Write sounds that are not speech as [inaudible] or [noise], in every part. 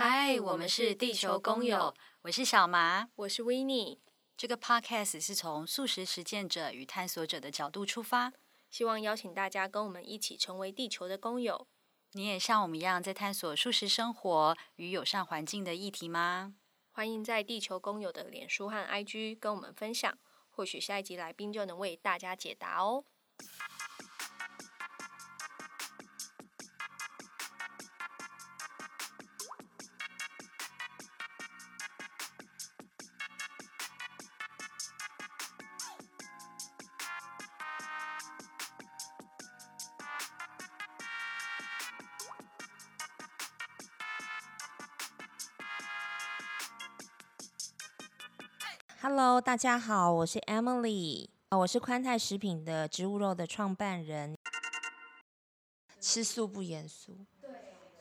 嗨，我们是地球工友，我是小麻，我是 Winnie。这个 Podcast 是从素食实践者与探索者的角度出发，希望邀请大家跟我们一起成为地球的工友。你也像我们一样在探索素食生活与友善环境的议题吗？欢迎在地球工友的脸书和 IG 跟我们分享，或许下一集来宾就能为大家解答哦。大家好，我是 Emily，我是宽泰食品的植物肉的创办人。吃素不严肃，对，没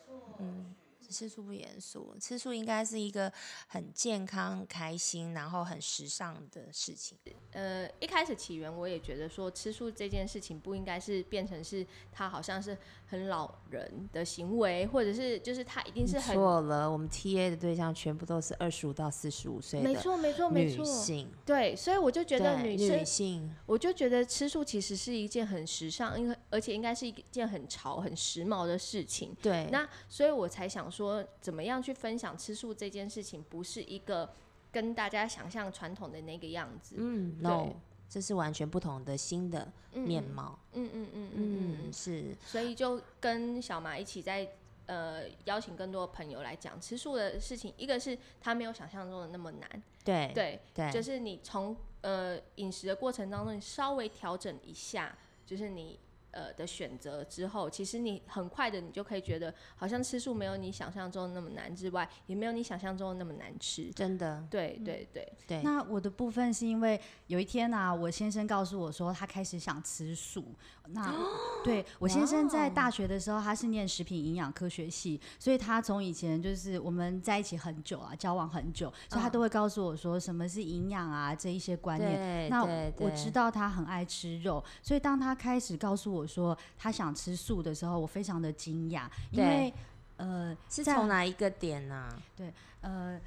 错，嗯。吃素不严肃，吃素应该是一个很健康、很开心，然后很时尚的事情。呃，一开始起源我也觉得说，吃素这件事情不应该是变成是他好像是很老人的行为，或者是就是他一定是很错了。我们 TA 的对象全部都是二十五到四十五岁的，没错没错没错，女性。对，所以我就觉得女生，女性，我就觉得吃素其实是一件很时尚，因为而且应该是一件很潮、很时髦的事情。对，那所以我才想说。说怎么样去分享吃素这件事情，不是一个跟大家想象传统的那个样子。嗯，no，这是完全不同的新的面貌。嗯嗯嗯嗯嗯，是。所以就跟小马一起在呃邀请更多的朋友来讲吃素的事情。一个是他没有想象中的那么难。对对对，就是你从呃饮食的过程当中，你稍微调整一下，就是你。呃的选择之后，其实你很快的，你就可以觉得好像吃素没有你想象中那么难之外，也没有你想象中那么难吃。真的，对对对对。那我的部分是因为有一天呢、啊，我先生告诉我说他开始想吃素。那 [gasps] 对我先生在大学的时候，他是念食品营养科学系，所以他从以前就是我们在一起很久啊，交往很久，所以他都会告诉我说什么是营养啊这一些观念。那我知道他很爱吃肉，所以当他开始告诉我。说他想吃素的时候，我非常的惊讶，因为呃是从哪一个点呢、啊？对，呃，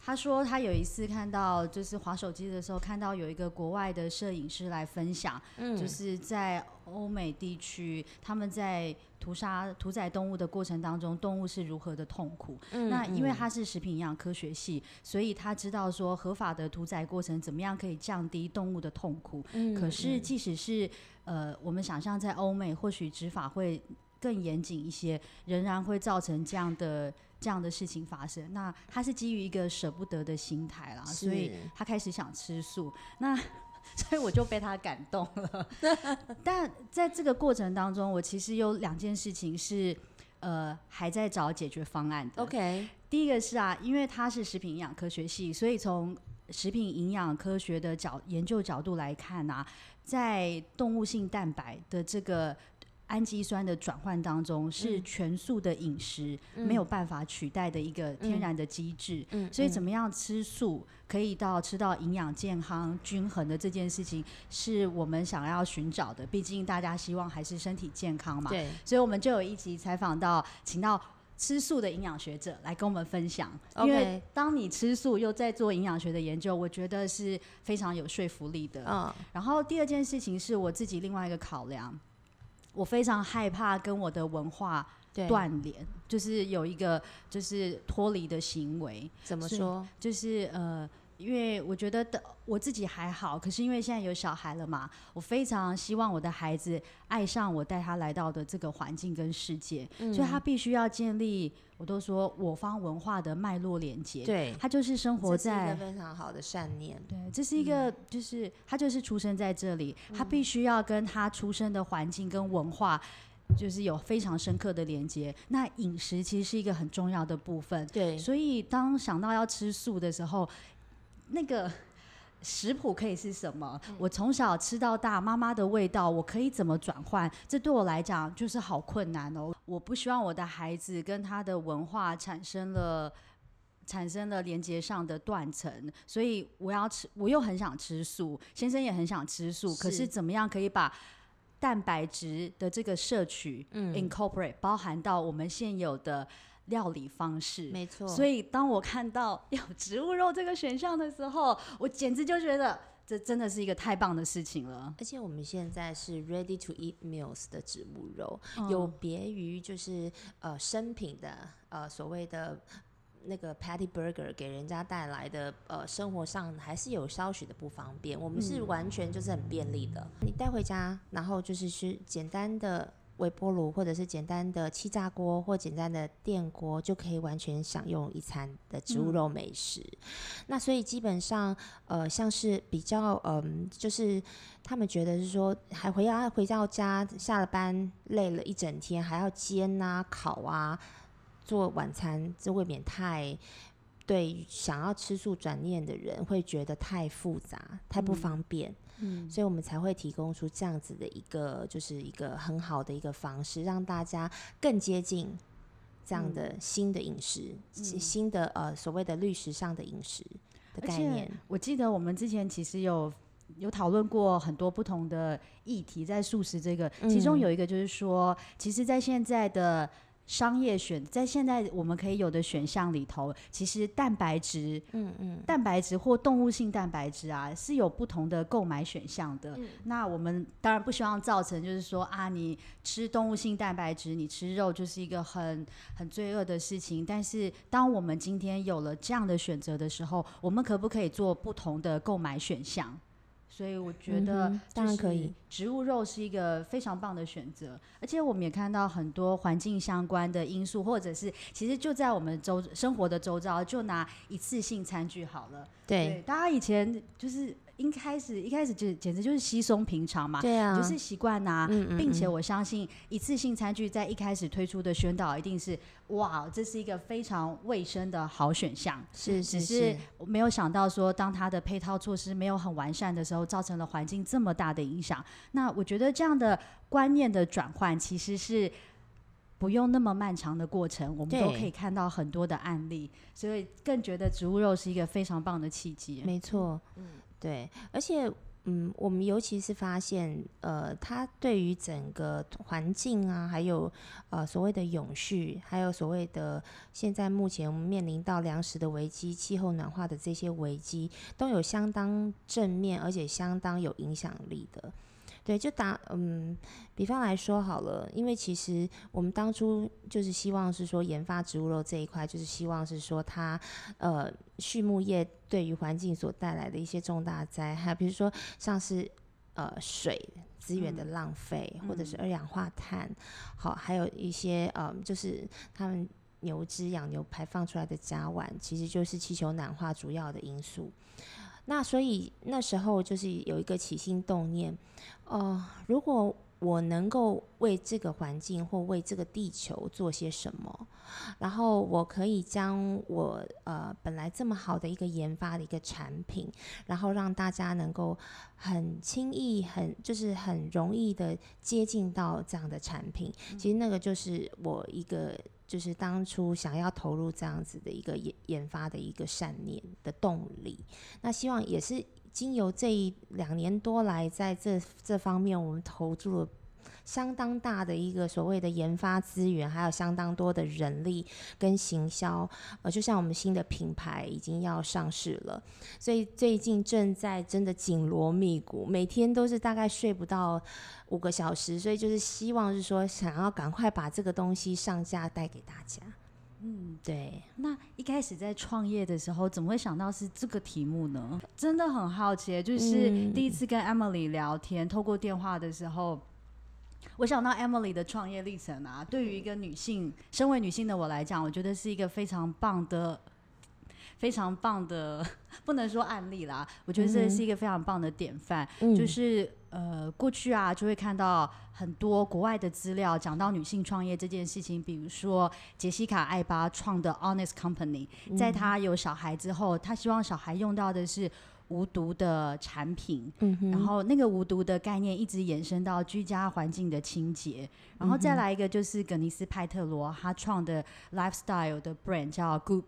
他说他有一次看到就是划手机的时候，看到有一个国外的摄影师来分享，嗯，就是在欧美地区他们在屠杀屠宰动物的过程当中，动物是如何的痛苦。嗯，那因为他是食品营养科学系，所以他知道说合法的屠宰过程怎么样可以降低动物的痛苦。嗯，可是即使是呃，我们想象在欧美或许执法会更严谨一些，仍然会造成这样的这样的事情发生。那他是基于一个舍不得的心态啦，所以他开始想吃素。那 [laughs] 所以我就被他感动了，[laughs] 但在这个过程当中，我其实有两件事情是呃还在找解决方案的。OK，第一个是啊，因为他是食品营养科学系，所以从食品营养科学的角研究角度来看啊，在动物性蛋白的这个。氨基酸的转换当中是全素的饮食没有办法取代的一个天然的机制，嗯，所以怎么样吃素可以到吃到营养健康均衡的这件事情，是我们想要寻找的。毕竟大家希望还是身体健康嘛，对，所以我们就有一集采访到，请到吃素的营养学者来跟我们分享。因为当你吃素又在做营养学的研究，我觉得是非常有说服力的。嗯，然后第二件事情是我自己另外一个考量。我非常害怕跟我的文化断联，就是有一个就是脱离的行为。怎么说？就是呃，因为我觉得的我自己还好，可是因为现在有小孩了嘛，我非常希望我的孩子爱上我带他来到的这个环境跟世界，嗯、所以他必须要建立。我都说我方文化的脉络连接，对，他就是生活在一个非常好的善念，对，这是一个就是、嗯、他就是出生在这里，他必须要跟他出生的环境跟文化就是有非常深刻的连接。那饮食其实是一个很重要的部分，对，所以当想到要吃素的时候，那个。[laughs] 食谱可以是什么？我从小吃到大，妈妈的味道，我可以怎么转换？这对我来讲就是好困难哦。我不希望我的孩子跟他的文化产生了产生了连接上的断层，所以我要吃，我又很想吃素，先生也很想吃素，可是怎么样可以把蛋白质的这个摄取，嗯，incorporate 包含到我们现有的。料理方式。没错。所以当我看到有植物肉这个选项的时候，我简直就觉得这真的是一个太棒的事情了。而且我们现在是 ready to eat meals 的植物肉，嗯、有别于就是呃生品的呃所谓的。那个 Patty Burger 给人家带来的呃生活上还是有稍许的不方便，我们是完全就是很便利的。嗯、你带回家，然后就是去简单的微波炉，或者是简单的气炸锅，或简单的电锅，就可以完全享用一餐的植物肉美食。嗯、那所以基本上呃像是比较嗯、呃，就是他们觉得是说还回家回到家下了班累了一整天，还要煎啊烤啊。做晚餐，这未免太对想要吃素转念的人会觉得太复杂、太不方便。嗯，所以我们才会提供出这样子的一个，就是一个很好的一个方式，让大家更接近这样的新的饮食，嗯、新的呃所谓的绿食上的饮食的概念。我记得我们之前其实有有讨论过很多不同的议题，在素食这个，其中有一个就是说，嗯、其实，在现在的商业选在现在我们可以有的选项里头，其实蛋白质，嗯嗯，蛋白质或动物性蛋白质啊，是有不同的购买选项的。嗯、那我们当然不希望造成就是说啊，你吃动物性蛋白质，你吃肉就是一个很很罪恶的事情。但是当我们今天有了这样的选择的时候，我们可不可以做不同的购买选项？所以我觉得，当然可以。植物肉是一个非常棒的选择，而且我们也看到很多环境相关的因素，或者是其实就在我们周生活的周遭，就拿一次性餐具好了。对，对，大家以前就是。一开始一开始就简直就是稀松平常嘛，对啊，就是习惯呐，并且我相信一次性餐具在一开始推出的宣导一定是哇，这是一个非常卫生的好选项，是，是，是，只是没有想到说当它的配套措施没有很完善的时候，造成了环境这么大的影响。那我觉得这样的观念的转换其实是不用那么漫长的过程，我们都可以看到很多的案例，所以更觉得植物肉是一个非常棒的契机。没错，嗯。对，而且，嗯，我们尤其是发现，呃，它对于整个环境啊，还有呃所谓的永续，还有所谓的现在目前我们面临到粮食的危机、气候暖化的这些危机，都有相当正面而且相当有影响力的。对，就打嗯，比方来说好了，因为其实我们当初就是希望是说研发植物肉这一块，就是希望是说它呃畜牧业对于环境所带来的一些重大灾害，比如说像是呃水资源的浪费，嗯、或者是二氧化碳，嗯、好，还有一些呃就是他们牛只养牛排放出来的甲烷，其实就是气球暖化主要的因素。那所以那时候就是有一个起心动念，呃，如果我能够为这个环境或为这个地球做些什么，然后我可以将我呃本来这么好的一个研发的一个产品，然后让大家能够很轻易、很就是很容易的接近到这样的产品，其实那个就是我一个。就是当初想要投入这样子的一个研研发的一个善念的动力，那希望也是经由这一两年多来，在这这方面我们投入了。相当大的一个所谓的研发资源，还有相当多的人力跟行销，呃，就像我们新的品牌已经要上市了，所以最近正在真的紧锣密鼓，每天都是大概睡不到五个小时，所以就是希望是说想要赶快把这个东西上架带给大家。嗯，对。那一开始在创业的时候，怎么会想到是这个题目呢？真的很好奇，就是第一次跟 Emily 聊天，透过电话的时候。我想到 Emily 的创业历程啊，对于一个女性，身为女性的我来讲，我觉得是一个非常棒的、非常棒的，[laughs] 不能说案例啦，我觉得这是一个非常棒的典范。嗯、就是呃，过去啊，就会看到很多国外的资料讲到女性创业这件事情，比如说杰西卡·艾巴创的 Honest Company，在她有小孩之后，她希望小孩用到的是。无毒的产品，嗯、哼。然后那个无毒的概念一直延伸到居家环境的清洁，然后再来一个就是葛尼斯派特罗他创的 lifestyle 的 brand 叫 Goop，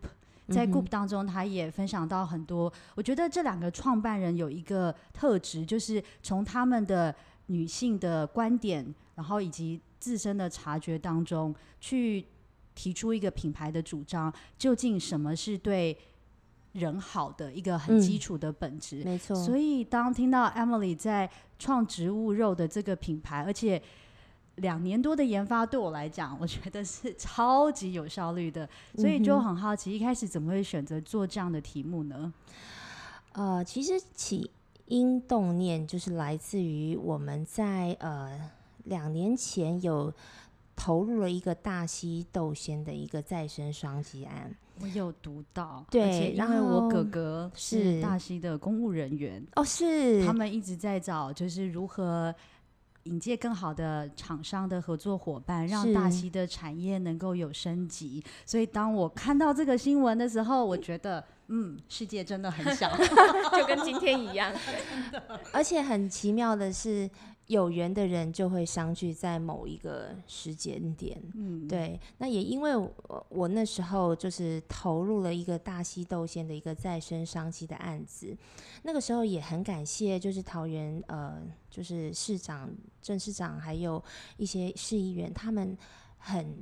在 Group 当中他也分享到很多，我觉得这两个创办人有一个特质，就是从他们的女性的观点，然后以及自身的察觉当中去提出一个品牌的主张，究竟什么是对人好的一个很基础的本质？嗯、没错。所以当听到 Emily 在创植物肉的这个品牌，而且两年多的研发，对我来讲，[laughs] 我觉得是超级有效率的。所以就很好奇，一开始怎么会选择做这样的题目呢？呃，其实起因动念就是来自于我们在呃两年前有投入了一个大溪豆纤的一个再生双击案。我有读到，对，因为我哥哥是大溪的公务人员哦，是他们一直在找，就是如何。引介更好的厂商的合作伙伴，让大溪的产业能够有升级。所以当我看到这个新闻的时候，我觉得，嗯，世界真的很小，[laughs] 就跟今天一样。[laughs] 而且很奇妙的是。有缘的人就会相聚在某一个时间点，嗯，对。那也因为我我那时候就是投入了一个大溪豆线的一个再生商机的案子，那个时候也很感谢，就是桃园呃，就是市长、郑市长还有一些市议员，他们很。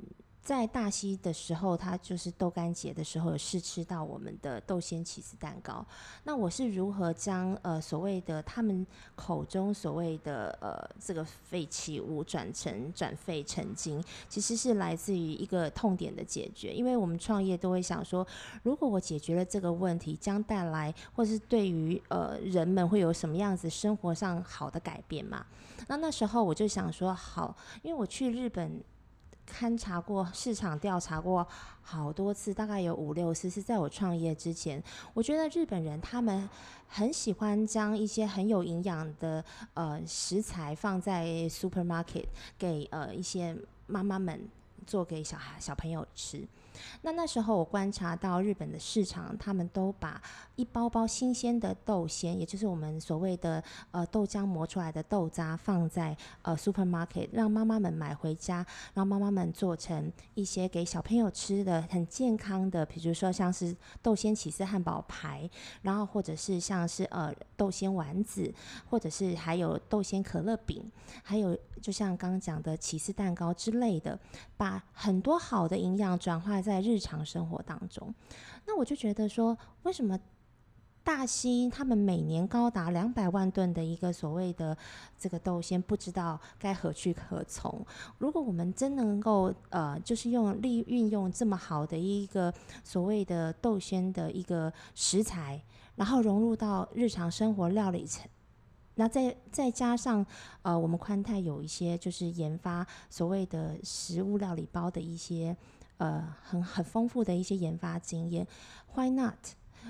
在大溪的时候，他就是豆干节的时候有试吃到我们的豆鲜起司蛋糕。那我是如何将呃所谓的他们口中所谓的呃这个废弃物转成转废成金，其实是来自于一个痛点的解决。因为我们创业都会想说，如果我解决了这个问题，将带来或是对于呃人们会有什么样子生活上好的改变嘛？那那时候我就想说，好，因为我去日本。勘察过市场，调查过好多次，大概有五六次是在我创业之前。我觉得日本人他们很喜欢将一些很有营养的呃食材放在 supermarket 给呃一些妈妈们做给小孩小朋友吃。那那时候我观察到日本的市场，他们都把一包包新鲜的豆鲜，也就是我们所谓的呃豆浆磨出来的豆渣，放在呃 supermarket，让妈妈们买回家，让妈妈们做成一些给小朋友吃的很健康的，比如说像是豆鲜起司汉堡排，然后或者是像是呃豆鲜丸子，或者是还有豆鲜可乐饼，还有就像刚刚讲的起司蛋糕之类的，把很多好的营养转化。在日常生活当中，那我就觉得说，为什么大西他们每年高达两百万吨的一个所谓的这个豆纤，不知道该何去何从？如果我们真能够呃，就是用利运用这么好的一个所谓的豆鲜的一个食材，然后融入到日常生活料理层，那再再加上呃，我们宽泰有一些就是研发所谓的食物料理包的一些。呃，很很丰富的一些研发经验，Why not？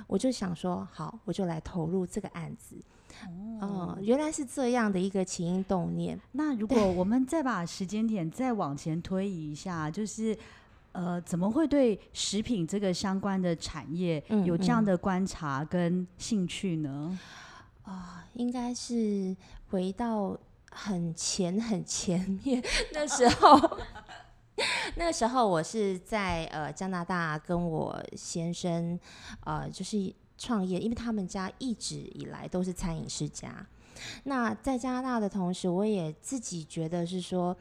我就想说，好，我就来投入这个案子。哦、呃，原来是这样的一个起因动念。那如果我们再把时间点再往前推移一下，就是呃，怎么会对食品这个相关的产业有这样的观察跟兴趣呢？啊，应该是回到很前很前面那时候。那时候，[laughs] 我是在呃加拿大跟我先生，呃，就是创业，因为他们家一直以来都是餐饮世家。那在加拿大的同时，我也自己觉得是说，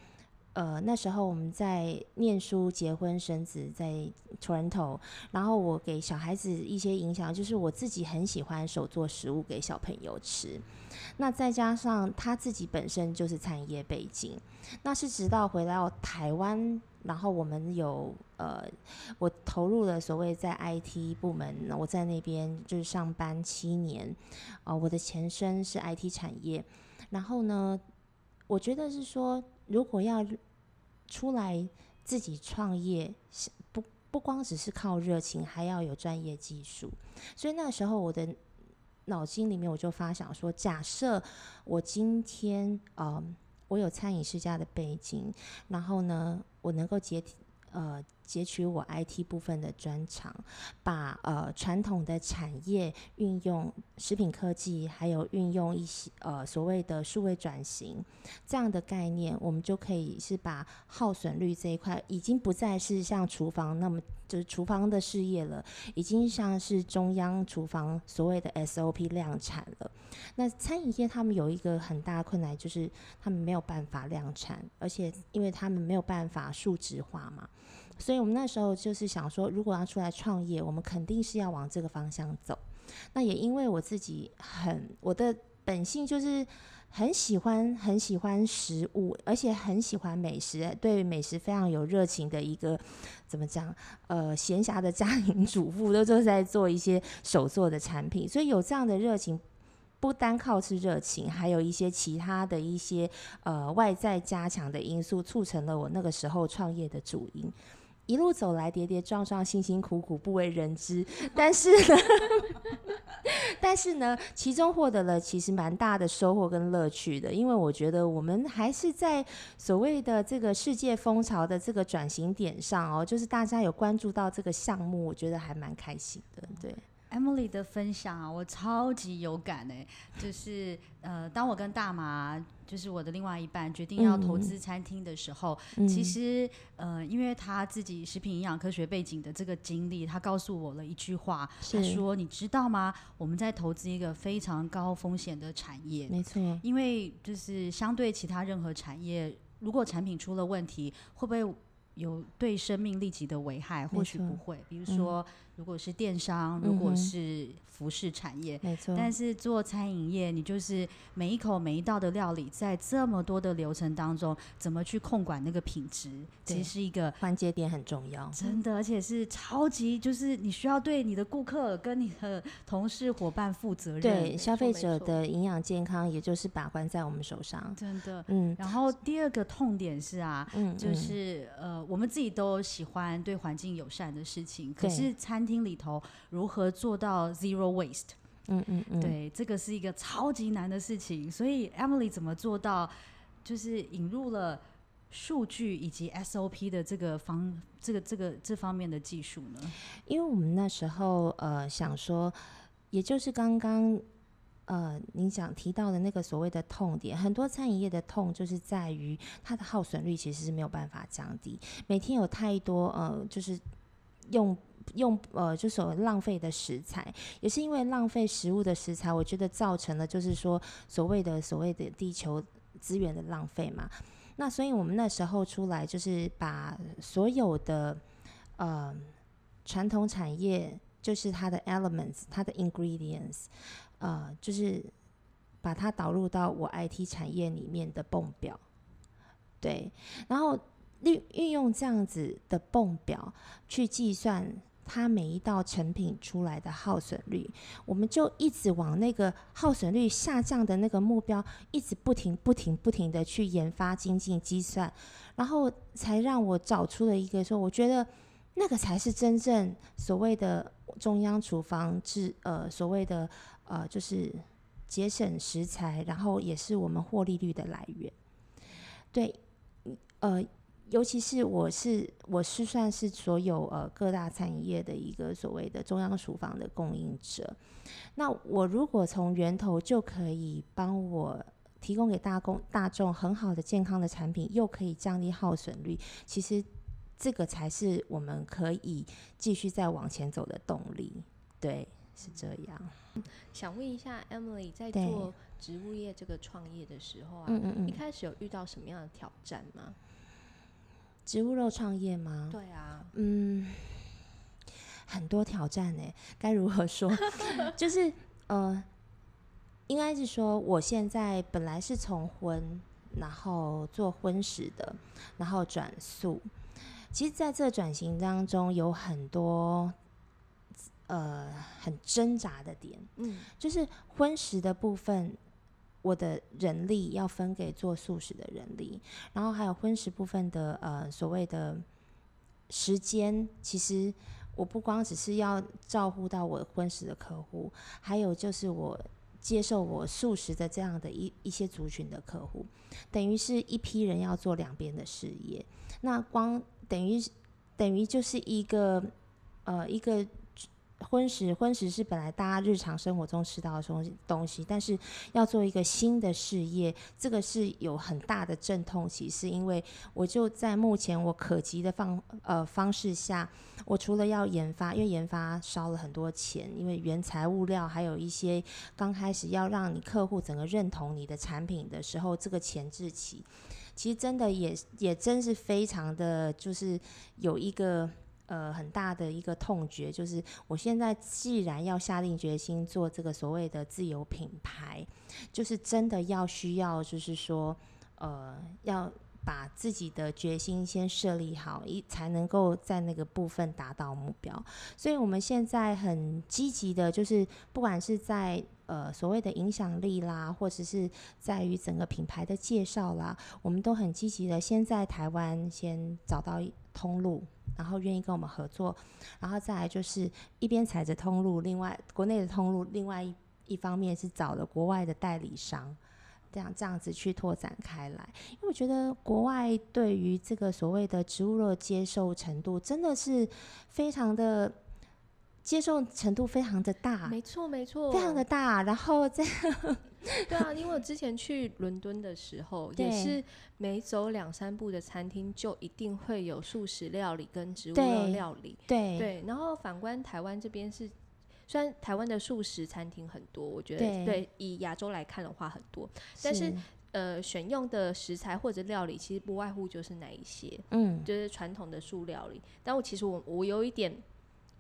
呃，那时候我们在念书、结婚、生子，在 Toronto，然后我给小孩子一些影响，就是我自己很喜欢手做食物给小朋友吃。那再加上他自己本身就是餐饮业背景，那是直到回到台湾，然后我们有呃，我投入了所谓在 IT 部门，我在那边就是上班七年，呃，我的前身是 IT 产业，然后呢，我觉得是说，如果要出来自己创业，不不光只是靠热情，还要有专业技术，所以那时候我的。脑筋里面我就发想说，假设我今天呃，我有餐饮世家的背景，然后呢，我能够接呃。截取我 IT 部分的专长，把呃传统的产业运用食品科技，还有运用一些呃所谓的数位转型这样的概念，我们就可以是把耗损率这一块，已经不再是像厨房那么就是厨房的事业了，已经像是中央厨房所谓的 SOP 量产了。那餐饮业他们有一个很大的困难，就是他们没有办法量产，而且因为他们没有办法数值化嘛。所以我们那时候就是想说，如果要出来创业，我们肯定是要往这个方向走。那也因为我自己很，我的本性就是很喜欢很喜欢食物，而且很喜欢美食，对美食非常有热情的一个怎么讲？呃，闲暇的家庭主妇都都在做一些手做的产品，所以有这样的热情，不单靠是热情，还有一些其他的一些呃外在加强的因素，促成了我那个时候创业的主因。一路走来，跌跌撞撞，辛辛苦苦，不为人知。但是呢，[laughs] 但是呢，其中获得了其实蛮大的收获跟乐趣的。因为我觉得我们还是在所谓的这个世界风潮的这个转型点上哦，就是大家有关注到这个项目，我觉得还蛮开心的。对。Emily 的分享啊，我超级有感哎，就是呃，当我跟大麻，就是我的另外一半决定要投资餐厅的时候，嗯、其实呃，因为他自己食品营养科学背景的这个经历，他告诉我了一句话，他说：“你知道吗？我们在投资一个非常高风险的产业，没错，因为就是相对其他任何产业，如果产品出了问题，会不会有对生命立即的危害？或许不会，比如说。嗯”如果是电商，如果是服饰产业，没错。但是做餐饮业，你就是每一口每一道的料理，在这么多的流程当中，怎么去控管那个品质，其实是一个环节点很重要。真的，而且是超级，就是你需要对你的顾客跟你的同事伙伴负责任。对，消费者的营养健康，也就是把关在我们手上。真的，嗯。然后第二个痛点是啊，嗯，就是呃，我们自己都喜欢对环境友善的事情，可是餐厅里头如何做到 zero waste？嗯嗯嗯，对，这个是一个超级难的事情。所以 Emily 怎么做到，就是引入了数据以及 SOP 的这个方，这个这个这方面的技术呢？因为我们那时候呃想说，也就是刚刚呃您想提到的那个所谓的痛点，很多餐饮业的痛就是在于它的耗损率其实是没有办法降低，每天有太多呃就是用。用呃，就所谓浪费的食材，也是因为浪费食物的食材，我觉得造成了就是说所谓的所谓的地球资源的浪费嘛。那所以我们那时候出来，就是把所有的呃传统产业，就是它的 elements，它的 ingredients，呃，就是把它导入到我 IT 产业里面的泵表，对，然后运运用这样子的泵表去计算。它每一道成品出来的耗损率，我们就一直往那个耗损率下降的那个目标，一直不停、不停、不停的去研发、精进、计算，然后才让我找出了一个说，我觉得那个才是真正所谓的中央厨房制，呃，所谓的呃，就是节省食材，然后也是我们获利率的来源。对，呃。尤其是我是我是算是所有呃各大餐饮业的一个所谓的中央厨房的供应者，那我如果从源头就可以帮我提供给大公大众很好的健康的产品，又可以降低耗损率，其实这个才是我们可以继续再往前走的动力。对，是这样。想问一下 Emily，在做植物业这个创业的时候啊，嗯嗯嗯，一开始有遇到什么样的挑战吗？植物肉创业吗？对啊，嗯，很多挑战呢。该如何说？[laughs] 就是呃，应该是说，我现在本来是从荤，然后做荤食的，然后转素。其实，在这转型当中，有很多呃很挣扎的点。嗯，就是荤食的部分。我的人力要分给做素食的人力，然后还有荤食部分的呃所谓的时间，其实我不光只是要照顾到我荤食的客户，还有就是我接受我素食的这样的一一些族群的客户，等于是一批人要做两边的事业，那光等于等于就是一个呃一个荤食，荤食是本来大家日常生活中吃到的东东西，但是要做一个新的事业，这个是有很大的阵痛期，是因为我就在目前我可及的方呃方式下，我除了要研发，因为研发烧了很多钱，因为原材物料还有一些刚开始要让你客户整个认同你的产品的时候，这个前置期，其实真的也也真是非常的就是有一个。呃，很大的一个痛觉就是，我现在既然要下定决心做这个所谓的自有品牌，就是真的要需要，就是说，呃，要把自己的决心先设立好，一才能够在那个部分达到目标。所以我们现在很积极的，就是不管是在呃所谓的影响力啦，或者是在于整个品牌的介绍啦，我们都很积极的先在台湾先找到通路。然后愿意跟我们合作，然后再来就是一边踩着通路，另外国内的通路，另外一一方面是找了国外的代理商，这样这样子去拓展开来。因为我觉得国外对于这个所谓的植物肉接受程度真的是非常的。接受程度非常的大，没错没错，非常的大。然后这 [laughs] 对啊，因为我之前去伦敦的时候，[laughs] 也是每走两三步的餐厅就一定会有素食料理跟植物肉料理。对对，然后反观台湾这边是，虽然台湾的素食餐厅很多，我觉得对，对以亚洲来看的话很多，但是，是呃选用的食材或者料理其实不外乎就是哪一些，嗯，就是传统的素料理。但我其实我我有一点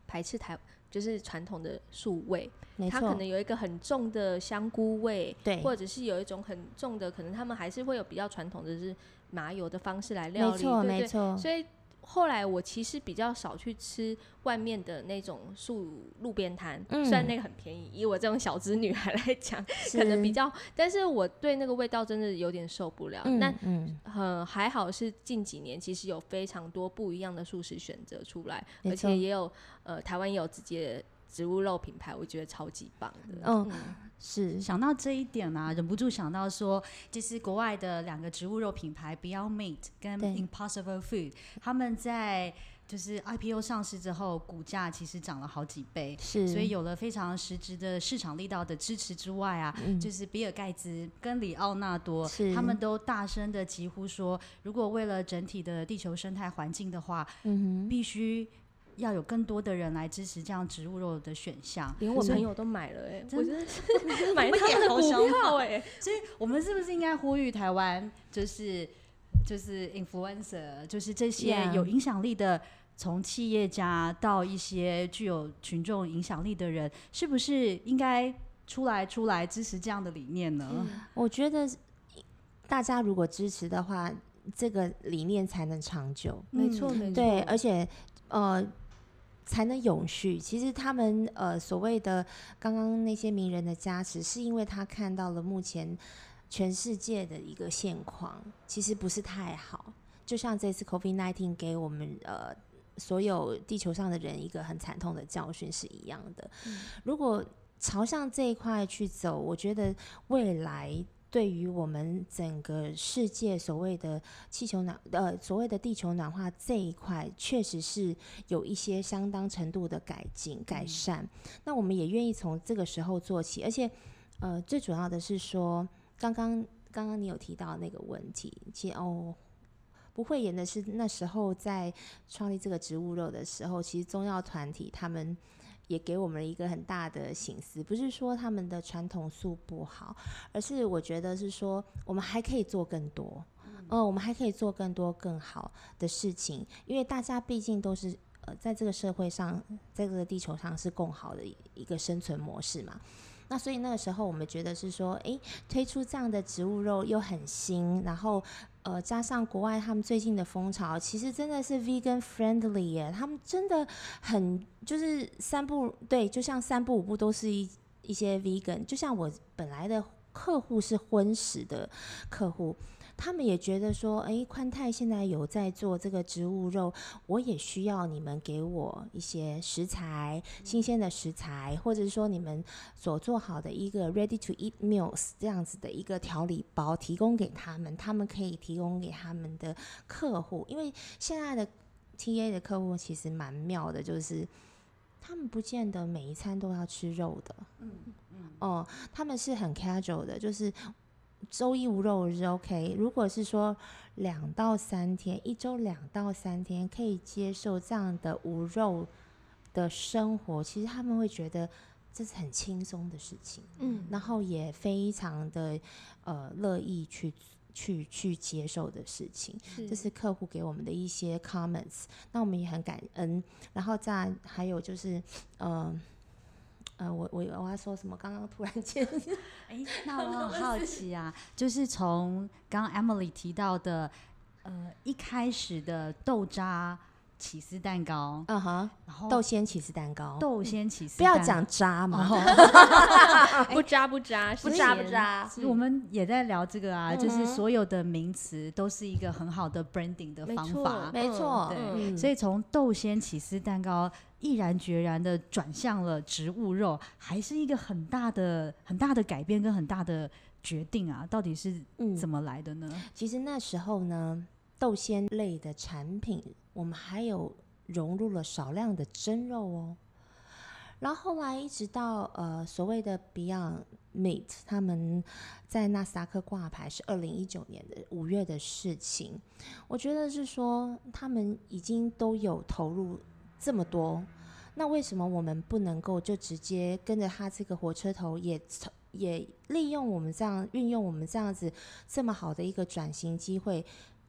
排斥台。就是传统的素味，它可能有一个很重的香菇味，对，或者是有一种很重的，可能他们还是会有比较传统的，是麻油的方式来料理，没错，没错，所以。后来我其实比较少去吃外面的那种素路边摊，嗯，虽然那个很便宜，以我这种小资女孩来讲，可能比较，但是我对那个味道真的有点受不了。那嗯，嗯，还好是近几年其实有非常多不一样的素食选择出来，而且也有呃台湾也有直接植物肉品牌，我觉得超级棒的。嗯。嗯是想到这一点呢、啊，忍不住想到说，就是国外的两个植物肉品牌 Beyond Meat 跟 Impossible Food，他们在就是 IPO 上市之后，股价其实涨了好几倍，是，所以有了非常实质的市场力道的支持之外啊，嗯、就是比尔盖茨跟里奥纳多，他们都大声的疾呼说，如果为了整体的地球生态环境的话，嗯、必须。要有更多的人来支持这样植物肉的选项，连我朋友都买了哎、欸，我真的 [laughs] 是买他们的股票哎、欸，所以我们是不是应该呼吁台湾，就是就是 influencer，就是这些有影响力的，从企业家到一些具有群众影响力的人，是不是应该出来出来支持这样的理念呢？嗯、我觉得大家如果支持的话，这个理念才能长久。没错，没错，对，而且呃。才能永续。其实他们呃所谓的刚刚那些名人的加持，是因为他看到了目前全世界的一个现况，其实不是太好。就像这次 COVID-19 给我们呃所有地球上的人一个很惨痛的教训是一样的。嗯。如果朝向这一块去走，我觉得未来。对于我们整个世界所谓的气球暖呃所谓的地球暖化这一块，确实是有一些相当程度的改进改善。嗯。那我们也愿意从这个时候做起，而且呃最主要的是说，刚刚刚刚你有提到那个问题，其实哦不会演的是那时候在创立这个植物肉的时候，其实中药团体他们。也给我们一个很大的醒思，不是说他们的传统素不好，而是我觉得是说我们还可以做更多，嗯，呃，我们还可以做更多更好的事情，因为大家毕竟都是呃在这个社会上，在这个地球上是共好的一个生存模式嘛。那所以那个时候我们觉得是说，诶，推出这样的植物肉又很新，然后。呃，加上国外他们最近的风潮，其实真的是 vegan friendly 耶，他们真的很就是三步对，就像三步五步都是一一些 vegan，就像我本来的客户是荤食的客户。他们也觉得说，哎，宽泰现在有在做这个植物肉，我也需要你们给我一些食材，新鲜的食材，或者是说你们所做好的一个 ready to eat meals 这样子的一个调理包，提供给他们，他们可以提供给他们的客户，因为现在的 TA 的客户其实蛮妙的，就是。他们不见得每一餐都要吃肉的。嗯嗯。哦，他们是很 casual 的，就是周一无肉是 OK。如果是说两到三天，一周两到三天可以接受这样的无肉的生活，其实他们会觉得这是很轻松的事情。嗯。然后也非常的呃乐意去。去去接受的事情，是这是客户给我们的一些 comments，那我们也很感恩。然后再还有就是，呃，呃，我我我要说什么？刚刚突然间，[laughs] 哎，那 [laughs] 我很好奇啊，[laughs] 就是从刚刚 Emily 提到的，呃，一开始的豆渣。起司蛋糕，嗯哼，然后豆鲜起司蛋糕，豆鲜起司，不要讲渣嘛，不渣不渣，不渣不渣。我们也在聊这个啊，就是所有的名词都是一个很好的 branding 的方法，没错，对。所以从豆鲜起司蛋糕毅然决然的转向了植物肉，还是一个很大的很大的改变跟很大的决定啊，到底是怎么来的呢？其实那时候呢。豆鲜类的产品，我们还有融入了少量的真肉哦。然后后来一直到呃所谓的 Beyond Meat，他们在纳斯达克挂牌是二零一九年的五月的事情。我觉得是说他们已经都有投入这么多，那为什么我们不能够就直接跟着他这个火车头也，也也利用我们这样运用我们这样子这么好的一个转型机会？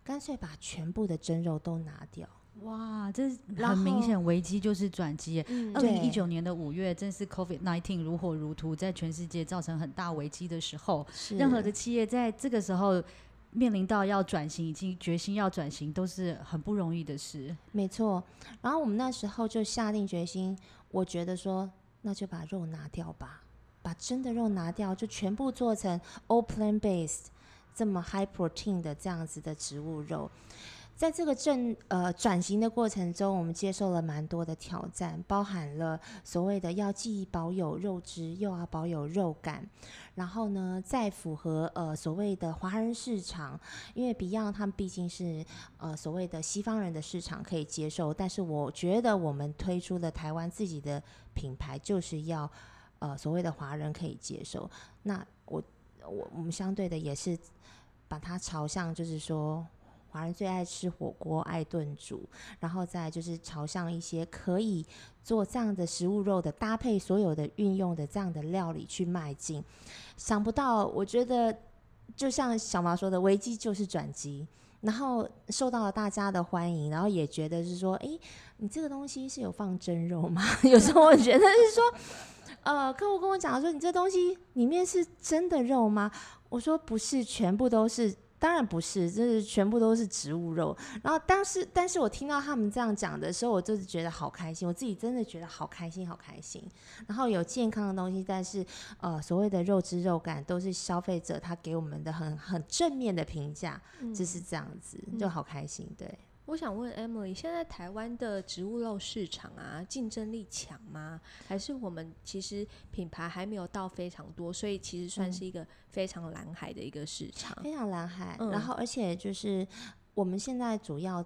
干脆把全部的真肉都拿掉。哇，这很明显危机就是转机。二零一九年的五月，正是 COVID nineteen 如火如荼，在全世界造成很大危机的时候，任何的企业在这个时候面临到要转型，已经决心要转型，都是很不容易的事。没错。然后我们那时候就下定决心，我觉得说，那就把肉拿掉吧，把真的肉拿掉，就全部做成 all plant-based。这么 high protein 的这样子的植物肉，在这个正呃转型的过程中，我们接受了蛮多的挑战，包含了所谓的要既保有肉质，又要保有肉感，然后呢，再符合呃所谓的华人市场，因为 Beyond 他们毕竟是呃所谓的西方人的市场可以接受，但是我觉得我们推出的台湾自己的品牌，就是要呃所谓的华人可以接受。那我我我们相对的也是。把它朝向，就是说，华人最爱吃火锅，爱炖煮，然后再就是朝向一些可以做这样的食物肉的搭配，所有的运用的这样的料理去迈进。想不到，我觉得就像小毛说的，危机就是转机，然后受到了大家的欢迎，然后也觉得是说，诶，你这个东西是有放真肉吗？[laughs] 有时候我觉得是说，呃，客户跟我讲说，你这东西里面是真的肉吗？我说不是，全部都是，当然不是，就是全部都是植物肉。然后但是，但是我听到他们这样讲的时候，我就是觉得好开心，我自己真的觉得好开心，好开心。然后有健康的东西，但是呃，所谓的肉质肉感都是消费者他给我们的很很正面的评价，就是这样子，就好开心，对。我想问 Emily，现在台湾的植物肉市场啊，竞争力强吗？还是我们其实品牌还没有到非常多，所以其实算是一个非常蓝海的一个市场。非常蓝海，嗯、然后而且就是我们现在主要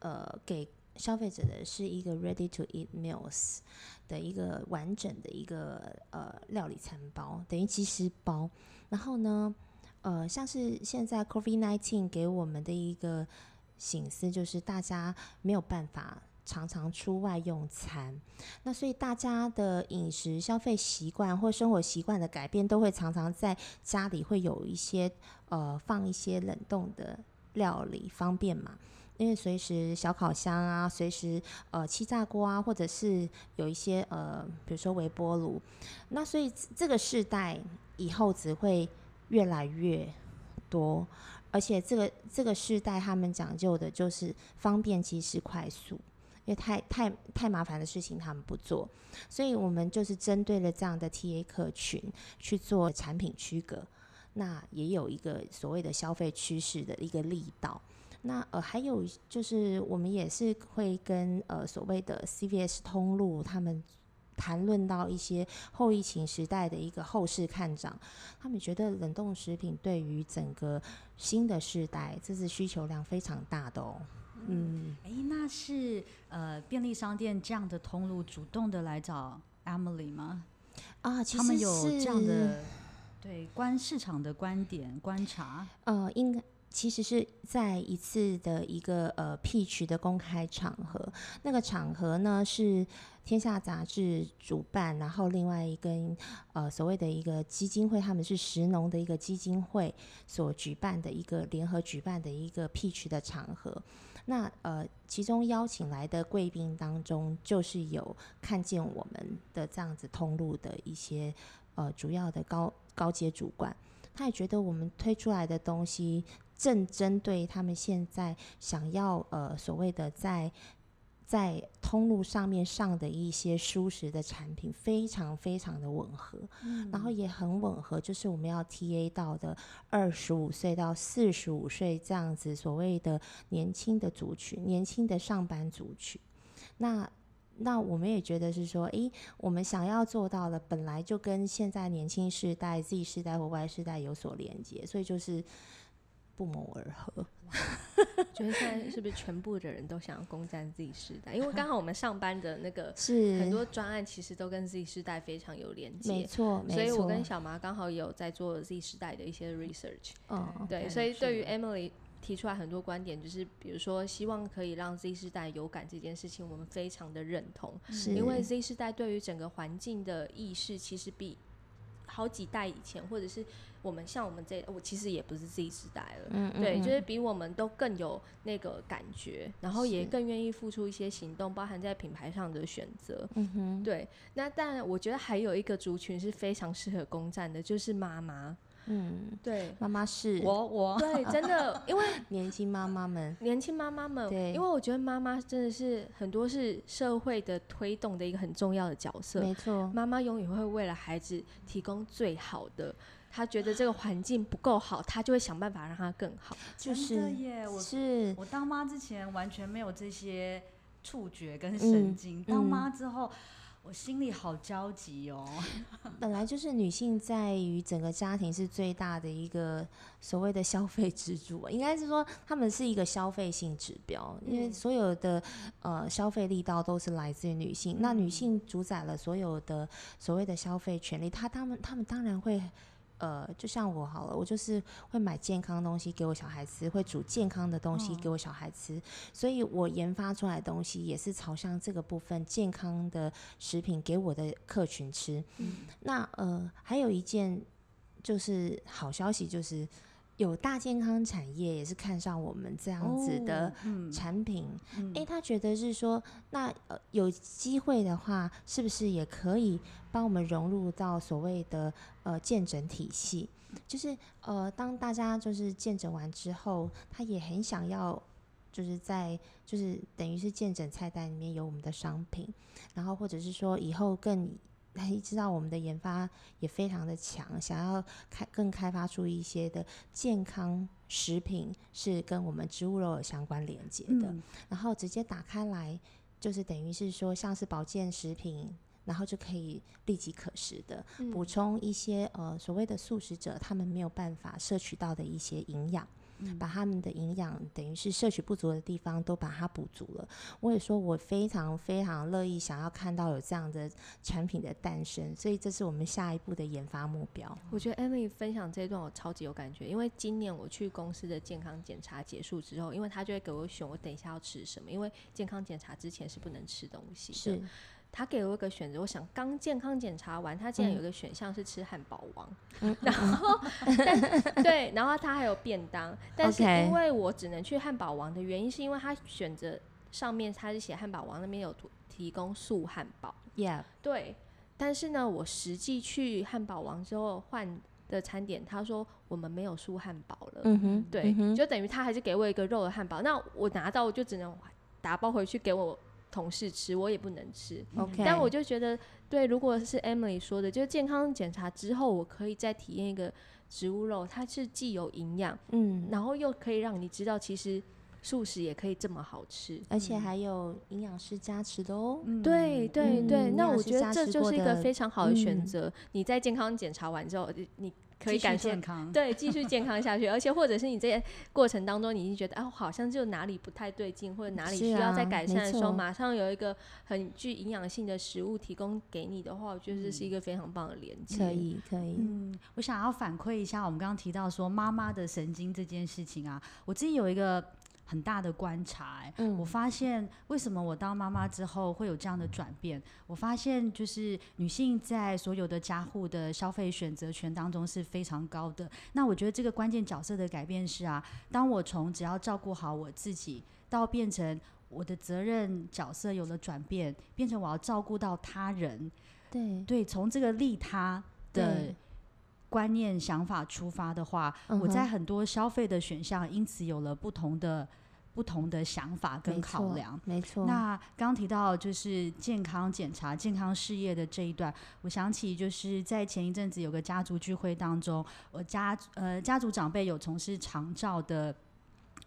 呃给消费者的是一个 ready to eat meals 的一个完整的一个呃料理餐包，等于即食包。然后呢，呃，像是现在 COVID-19 给我们的一个。醒思就是大家没有办法常常出外用餐，那所以大家的饮食消费习惯或生活习惯的改变，都会常常在家里会有一些呃放一些冷冻的料理方便嘛，因为随时小烤箱啊，随时呃气炸锅啊，或者是有一些呃比如说微波炉，那所以这个世代以后只会越来越多。而且这个这个世代，他们讲究的就是方便、及时、快速，因为太太太麻烦的事情他们不做，所以我们就是针对了这样的 TA 客群去做产品区隔，那也有一个所谓的消费趋势的一个力道。那呃还有就是我们也是会跟呃所谓的 CVS 通路他们。谈论到一些后疫情时代的一个后市看涨，他们觉得冷冻食品对于整个新的世代，这是需求量非常大的哦。嗯，哎，那是呃便利商店这样的通路主动的来找 Emily 吗？啊，其实他们有这样的对观市场的观点观察。呃，应该。其实是在一次的一个呃 pitch 的公开场合，那个场合呢是天下杂志主办，然后另外一个呃所谓的一个基金会，他们是石农的一个基金会所举办的一个联合举办的一个 pitch 的场合。那呃其中邀请来的贵宾当中，就是有看见我们的这样子通路的一些呃主要的高高阶主管，他也觉得我们推出来的东西。正针对他们现在想要呃所谓的在在通路上面上的一些舒适的产品，非常非常的吻合，嗯、然后也很吻合，就是我们要 TA 到的二十五岁到四十五岁这样子所谓的年轻的族群，年轻的上班族群。那那我们也觉得是说，诶，我们想要做到的本来就跟现在年轻世代 Z 世代或 Y 世代有所连接，所以就是。不谋而合，[laughs] 觉得现在是不是全部的人都想要攻占 Z 世代？因为刚好我们上班的那个是很多专案，其实都跟 Z 世代非常有连接。没错，所以我跟小麻刚好有在做 Z 世代的一些 research。哦，对，所以对于 Emily 提出来很多观点，就是比如说希望可以让 Z 世代有感这件事情，我们非常的认同。是因为 Z 世代对于整个环境的意识，其实比好几代以前或者是。我们像我们这，我其实也不是 Z 世代了，嗯嗯嗯对，就是比我们都更有那个感觉，然后也更愿意付出一些行动，包含在品牌上的选择，嗯哼，对。那但我觉得还有一个族群是非常适合攻占的，就是妈妈，嗯，对，妈妈是。我我对，真的，[laughs] 因为 [laughs] 年轻妈妈们，年轻妈妈们，对，因为我觉得妈妈真的是很多是社会的推动的一个很重要的角色，没错，妈妈永远会为了孩子提供最好的。他觉得这个环境不够好，他就会想办法让它更好。就是的耶，我是我当妈之前完全没有这些触觉跟神经，嗯、当妈之后，嗯、我心里好焦急哦。[laughs] 本来就是女性在于整个家庭是最大的一个所谓的消费支柱，[laughs] 应该是说他们是一个消费性指标，嗯、因为所有的呃消费力道都是来自于女性。嗯、那女性主宰了所有的所谓的消费权利，她他们他们当然会。呃，就像我好了，我就是会买健康的东西给我小孩吃，会煮健康的东西给我小孩吃，哦、所以我研发出来的东西也是朝向这个部分健康的食品给我的客群吃。嗯、那呃，还有一件就是好消息就是。有大健康产业也是看上我们这样子的产品，诶、哦，嗯欸，他觉得是说，那呃有机会的话，是不是也可以帮我们融入到所谓的呃健诊体系？就是呃，当大家就是健诊完之后，他也很想要，就是在就是等于是见诊菜单里面有我们的商品，然后或者是说以后更。他知道我们的研发也非常的强，想要开更开发出一些的健康食品是跟我们植物肉有相关连接的，嗯、然后直接打开来就是等于是说像是保健食品，然后就可以立即可食的补充一些呃所谓的素食者他们没有办法摄取到的一些营养。把他们的营养等于是摄取不足的地方都把它补足了。我也说，我非常非常乐意想要看到有这样的产品的诞生，所以这是我们下一步的研发目标。我觉得 Emily 分享这一段我超级有感觉，因为今年我去公司的健康检查结束之后，因为他就会给我选我等一下要吃什么，因为健康检查之前是不能吃东西的。是。他给了我一个选择，我想刚健康检查完，他竟然有一个选项是吃汉堡王，嗯、[laughs] 然后但对，然后他还有便当，但是因为我只能去汉堡王的原因，是因为他选择上面他是写汉堡王那边有提供素汉堡，Yeah，对，但是呢，我实际去汉堡王之后换的餐点，他说我们没有素汉堡了，嗯哼，对，嗯、就等于他还是给我一个肉的汉堡，那我拿到我就只能打包回去给我。同事吃，我也不能吃。Okay. 但我就觉得，对，如果是 Emily 说的，就是健康检查之后，我可以再体验一个植物肉，它是既有营养，嗯，然后又可以让你知道，其实素食也可以这么好吃，而且还有营养师加持的哦。嗯、对对对，嗯、那我觉得这就是一个非常好的选择。嗯、你在健康检查完之后，你。可以感受健康，对，继续健康下去。[laughs] 而且或者是你这些过程当中，你已经觉得啊，好像就哪里不太对劲，或者哪里需要再改善的时候，马上有一个很具营养性的食物提供给你的话，我觉得这是一个非常棒的连接。可以，可以。嗯，我想要反馈一下，我们刚刚提到说妈妈的神经这件事情啊，我自己有一个。很大的观察，欸，嗯，我发现为什么我当妈妈之后会有这样的转变？我发现就是女性在所有的家户的消费选择权当中是非常高的。那我觉得这个关键角色的改变是啊，当我从只要照顾好我自己，到变成我的责任角色有了转变，变成我要照顾到他人。对对，从这个利他的观念想法出发的话，我在很多消费的选项因此有了不同的。不同的想法跟考量，没错。那刚提到就是健康检查、健康事业的这一段，我想起就是在前一阵子有个家族聚会当中，我家呃家族长辈有从事长照的。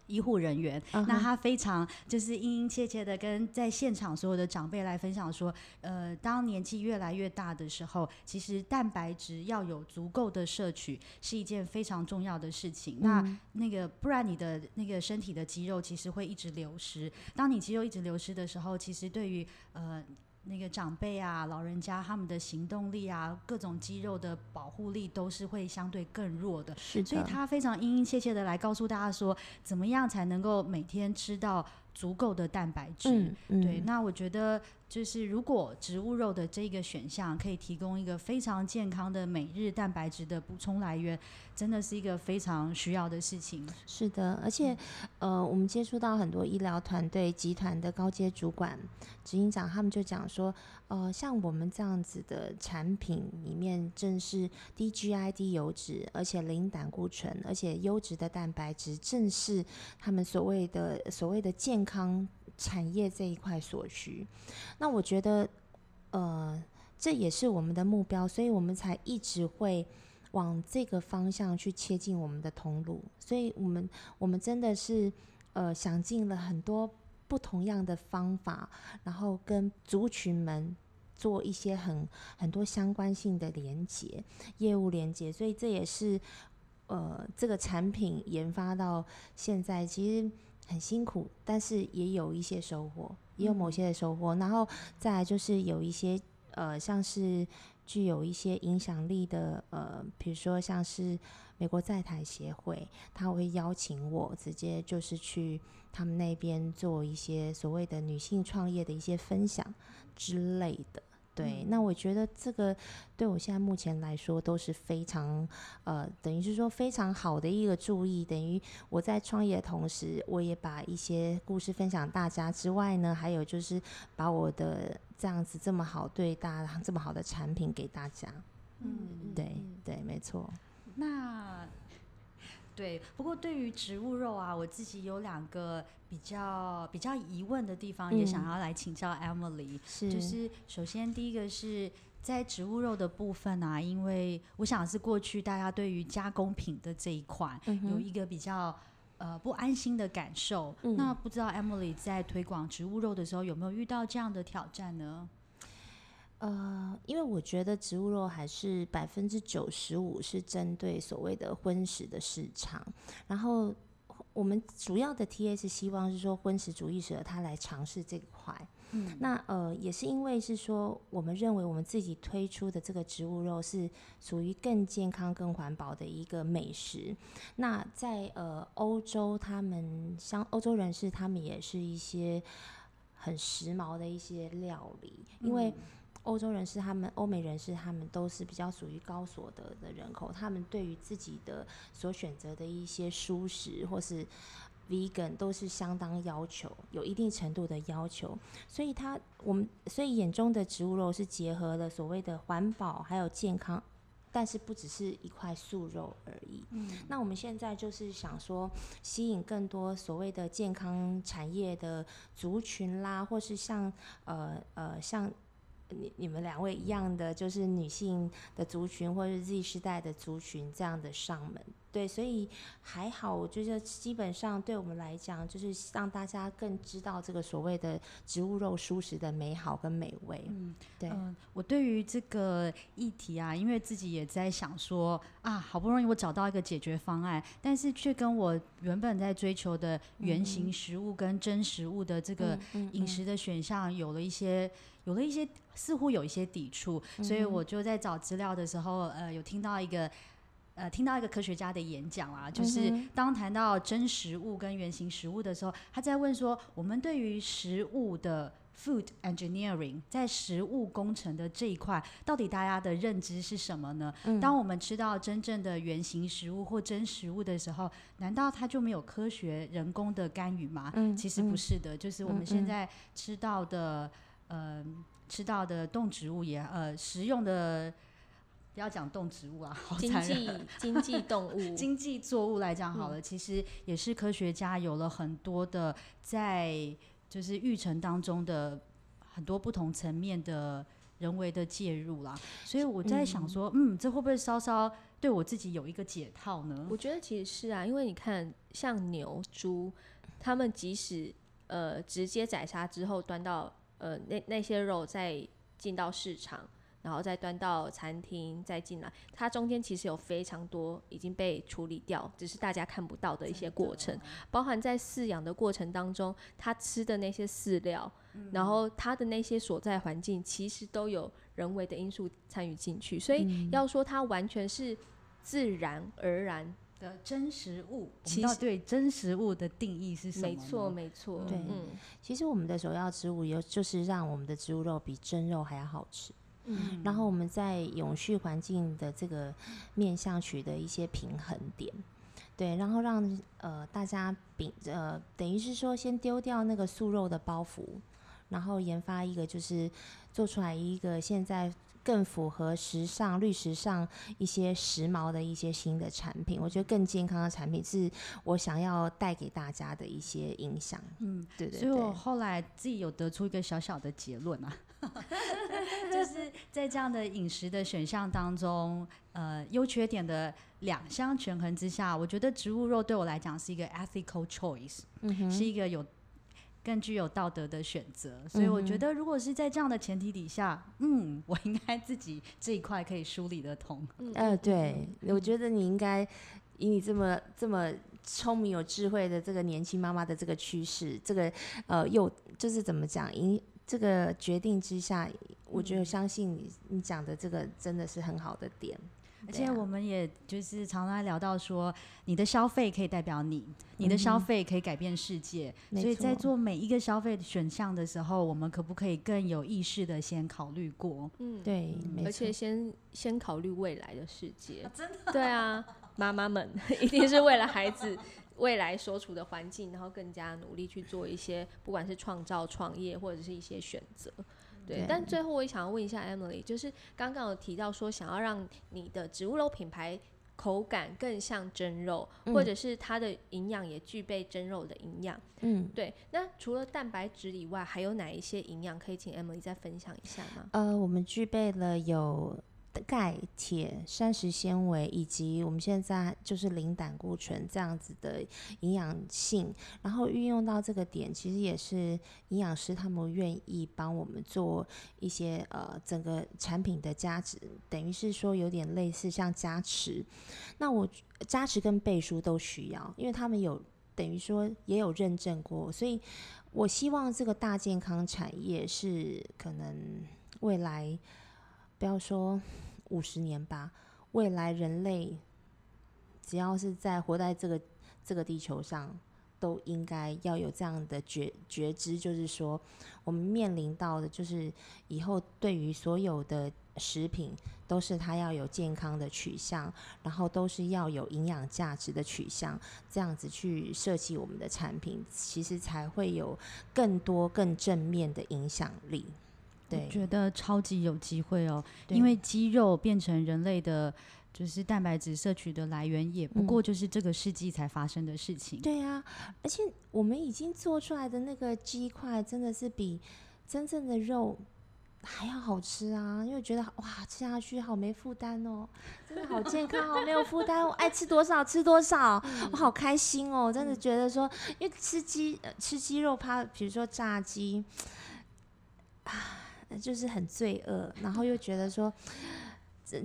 医护人员，uh huh. 那他非常就是殷殷切切的跟在现场所有的长辈来分享说，呃，当年纪越来越大的时候，其实蛋白质要有足够的摄取是一件非常重要的事情。嗯、那那个不然你的那个身体的肌肉其实会一直流失。当你肌肉一直流失的时候，其实对于呃。那个长辈啊，老人家他们的行动力啊，各种肌肉的保护力都是会相对更弱的。是的。所以他非常殷殷切切的来告诉大家说，怎么样才能够每天吃到足够的蛋白质？嗯嗯、对，那我觉得。就是如果植物肉的这个选项可以提供一个非常健康的每日蛋白质的补充来源，真的是一个非常需要的事情。是的，而且，呃，我们接触到很多医疗团队、集团的高阶主管、执行长，他们就讲说，呃，像我们这样子的产品里面，正是低 GI、低油脂，而且零胆固醇，而且优质的蛋白质，正是他们所谓的所谓的健康。产业这一块所需，那我觉得，呃，这也是我们的目标，所以我们才一直会往这个方向去切进我们的通路。所以我们我们真的是呃想尽了很多不同样的方法，然后跟族群们做一些很很多相关性的连接，业务连接。所以这也是呃这个产品研发到现在其实。很辛苦，但是也有一些收获，也有某些的收获。嗯、然后再来就是有一些呃，像是具有一些影响力的呃，比如说像是美国在台协会，他会邀请我直接就是去他们那边做一些所谓的女性创业的一些分享之类的。对，那我觉得这个对我现在目前来说都是非常呃，等于是说非常好的一个注意。等于我在创业的同时，我也把一些故事分享大家之外呢，还有就是把我的这样子这么好对大家这么好的产品给大家。嗯，对对，没错。那。对，不过对于植物肉啊，我自己有两个比较比较疑问的地方，嗯、也想要来请教 Emily。是，就是首先第一个是在植物肉的部分啊，因为我想是过去大家对于加工品的这一块、嗯、有一个比较呃不安心的感受。嗯、那不知道 Emily 在推广植物肉的时候有没有遇到这样的挑战呢？呃，因为我觉得植物肉还是百分之九十五是针对所谓的荤食的市场，然后我们主要的 TA 是希望是说荤食主义者他来尝试这块。嗯，那呃也是因为是说我们认为我们自己推出的这个植物肉是属于更健康、更环保的一个美食。那在呃欧洲，他们像欧洲人士，他们也是一些很时髦的一些料理，因为。欧洲人士，他们欧美人士，他们都是比较属于高所得的人口，他们对于自己的所选择的一些舒适或是 vegan 都是相当要求，有一定程度的要求，所以他我们所以眼中的植物肉是结合了所谓的环保还有健康，但是不只是一块素肉而已。嗯，那我们现在就是想说，吸引更多所谓的健康产业的族群啦，或是像呃呃像。你你们两位一样的，就是女性的族群或者是 Z 世代的族群这样的上门，对，所以还好，我觉得基本上对我们来讲，就是让大家更知道这个所谓的植物肉蔬食的美好跟美味。嗯，对。呃，我对于这个议题啊，因为自己也在想说啊，好不容易我找到一个解决方案，但是却跟我原本在追求的原型食物跟真食物的这个饮食的选项有了一些。有了一些，似乎有一些抵触，所以我就在找资料的时候，呃，有听到一个，呃，听到一个科学家的演讲啊，就是当谈到真食物跟原型食物的时候，他在问说，我们对于食物的 food engineering，在食物工程的这一块，到底大家的认知是什么呢？当我们吃到真正的原型食物或真食物的时候，难道它就没有科学人工的干预吗？其实不是的，就是我们现在吃到的。呃，吃到的动植物也呃，食用的不要讲动植物啊，[laughs] 好残忍，经济经济动物、[laughs] 经济作物来讲好了，嗯，其实也是科学家有了很多的在就是育成当中的很多不同层面的人为的介入啦，所以我在想说，嗯，嗯，这会不会稍稍对我自己有一个解套呢？我觉得其实是啊，因为你看，像牛、猪，他们即使呃直接宰杀之后端到。呃，那那些肉再进到市场，然后再端到餐厅，再进来，它中间其实有非常多已经被处理掉，只是大家看不到的一些过程，包含在饲养的过程当中，它吃的那些饲料，嗯，然后它的那些所在环境，其实都有人为的因素参与进去，所以要说它完全是自然而然。的真实物，其实对真实物的定义是什么？没错，没错。对，嗯，其实我们的首要之务有就是让我们的植物肉比真肉还要好吃。嗯，然后我们在永续环境的这个面向取得一些平衡点，对，然后让呃大家秉呃等于是说先丢掉那个素肉的包袱，然后研发一个就是做出来一个现在。更符合时尚、绿时尚一些时髦的一些新的产品，我觉得更健康的产品是我想要带给大家的一些影响。嗯，对对对。所以我后来自己有得出一个小小的结论啊，[laughs] 就是在这样的饮食的选项当中，呃，优缺点的两相权衡之下，我觉得植物肉对我来讲是一个 ethical choice，嗯，是一个有。更具有道德的选择，所以我觉得，如果是在这样的前提底下，嗯，嗯我应该自己这一块可以梳理得通。呃，对，我觉得你应该以你这么这么聪明有智慧的这个年轻妈妈的这个趋势，这个呃，又就是怎么讲，因这个决定之下，我觉得相信你你讲的这个真的是很好的点。而且我们也就是常常聊到说，你的消费可以代表你，你的消费可以改变世界。嗯、所以在做每一个消费选项的时候，我们可不可以更有意识的先考虑过？嗯，对，而且先先考虑未来的世界。啊、真的？对啊，[laughs] 妈妈们 [laughs] 一定是为了孩子未来所处的环境，然后更加努力去做一些，不管是创造、创业或者是一些选择。对，但最后我也想要问一下 Emily，就是刚刚有提到说想要让你的植物肉品牌口感更像真肉，嗯、或者是它的营养也具备真肉的营养。嗯，对。那除了蛋白质以外，还有哪一些营养可以请 Emily 再分享一下吗？呃，我们具备了有。钙、铁、膳食纤维以及我们现在就是零胆固醇这样子的营养性，然后运用到这个点，其实也是营养师他们愿意帮我们做一些呃整个产品的加值，等于是说有点类似像加持。那我加持跟背书都需要，因为他们有等于说也有认证过，所以我希望这个大健康产业是可能未来。不要说五十年吧，未来人类只要是在活在这个这个地球上，都应该要有这样的觉觉知，就是说，我们面临到的就是以后对于所有的食品，都是它要有健康的取向，然后都是要有营养价值的取向，这样子去设计我们的产品，其实才会有更多更正面的影响力。我觉得超级有机会哦，因为鸡肉变成人类的，就是蛋白质摄取的来源，也不过就是这个世纪才发生的事情。对啊，而且我们已经做出来的那个鸡块，真的是比真正的肉还要好吃啊，因为觉得哇，吃下去好没负担哦，真的好健康，好没有负担，我爱吃多少吃多少，嗯、我好开心哦，真的觉得说，因为吃鸡吃鸡肉，怕比如说炸鸡啊，就是很罪恶，然后又觉得说。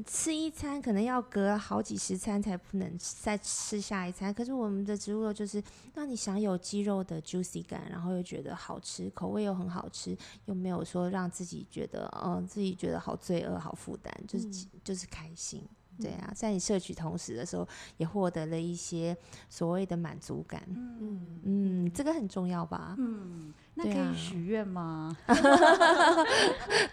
吃一餐可能要隔好几十餐才不能再吃下一餐，可是我们的植物肉就是让你享有鸡肉的 juicy 感，然后又觉得好吃，口味又很好吃，又没有说让自己觉得嗯自己觉得好罪恶、好负担，就是、嗯、就是开心。对啊，在你摄取同时的时候，也获得了一些所谓的满足感。嗯嗯，这个很重要吧？嗯，那可以许愿吗？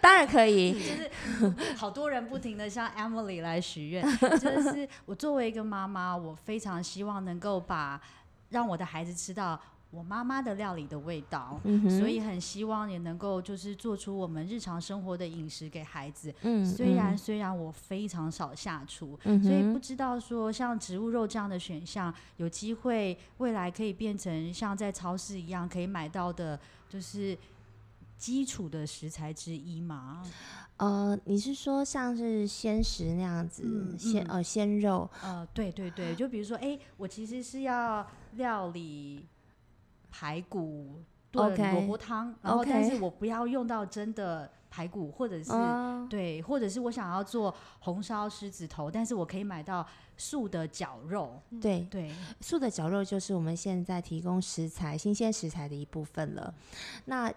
当然可以。[laughs] 就是好多人不停的向 Emily 来许愿，就是我作为一个妈妈，我非常希望能够把让我的孩子吃到。我妈妈的料理的味道，嗯，所以很希望也能够就是做出我们日常生活的饮食给孩子。嗯，虽然虽然我非常少下厨，嗯，所以不知道说像植物肉这样的选项，有机会未来可以变成像在超市一样可以买到的，就是基础的食材之一吗？呃，你是说像是鲜食那样子，嗯、鲜呃鲜肉？呃，对对对，就比如说，哎、欸，我其实是要料理。排骨炖萝卜汤，okay, 然后但是我不要用到真的排骨，或者是、uh, 对，或者是我想要做红烧狮子头，但是我可以买到素的绞肉。对对，素的绞肉就是我们现在提供食材、新鲜食材的一部分了。那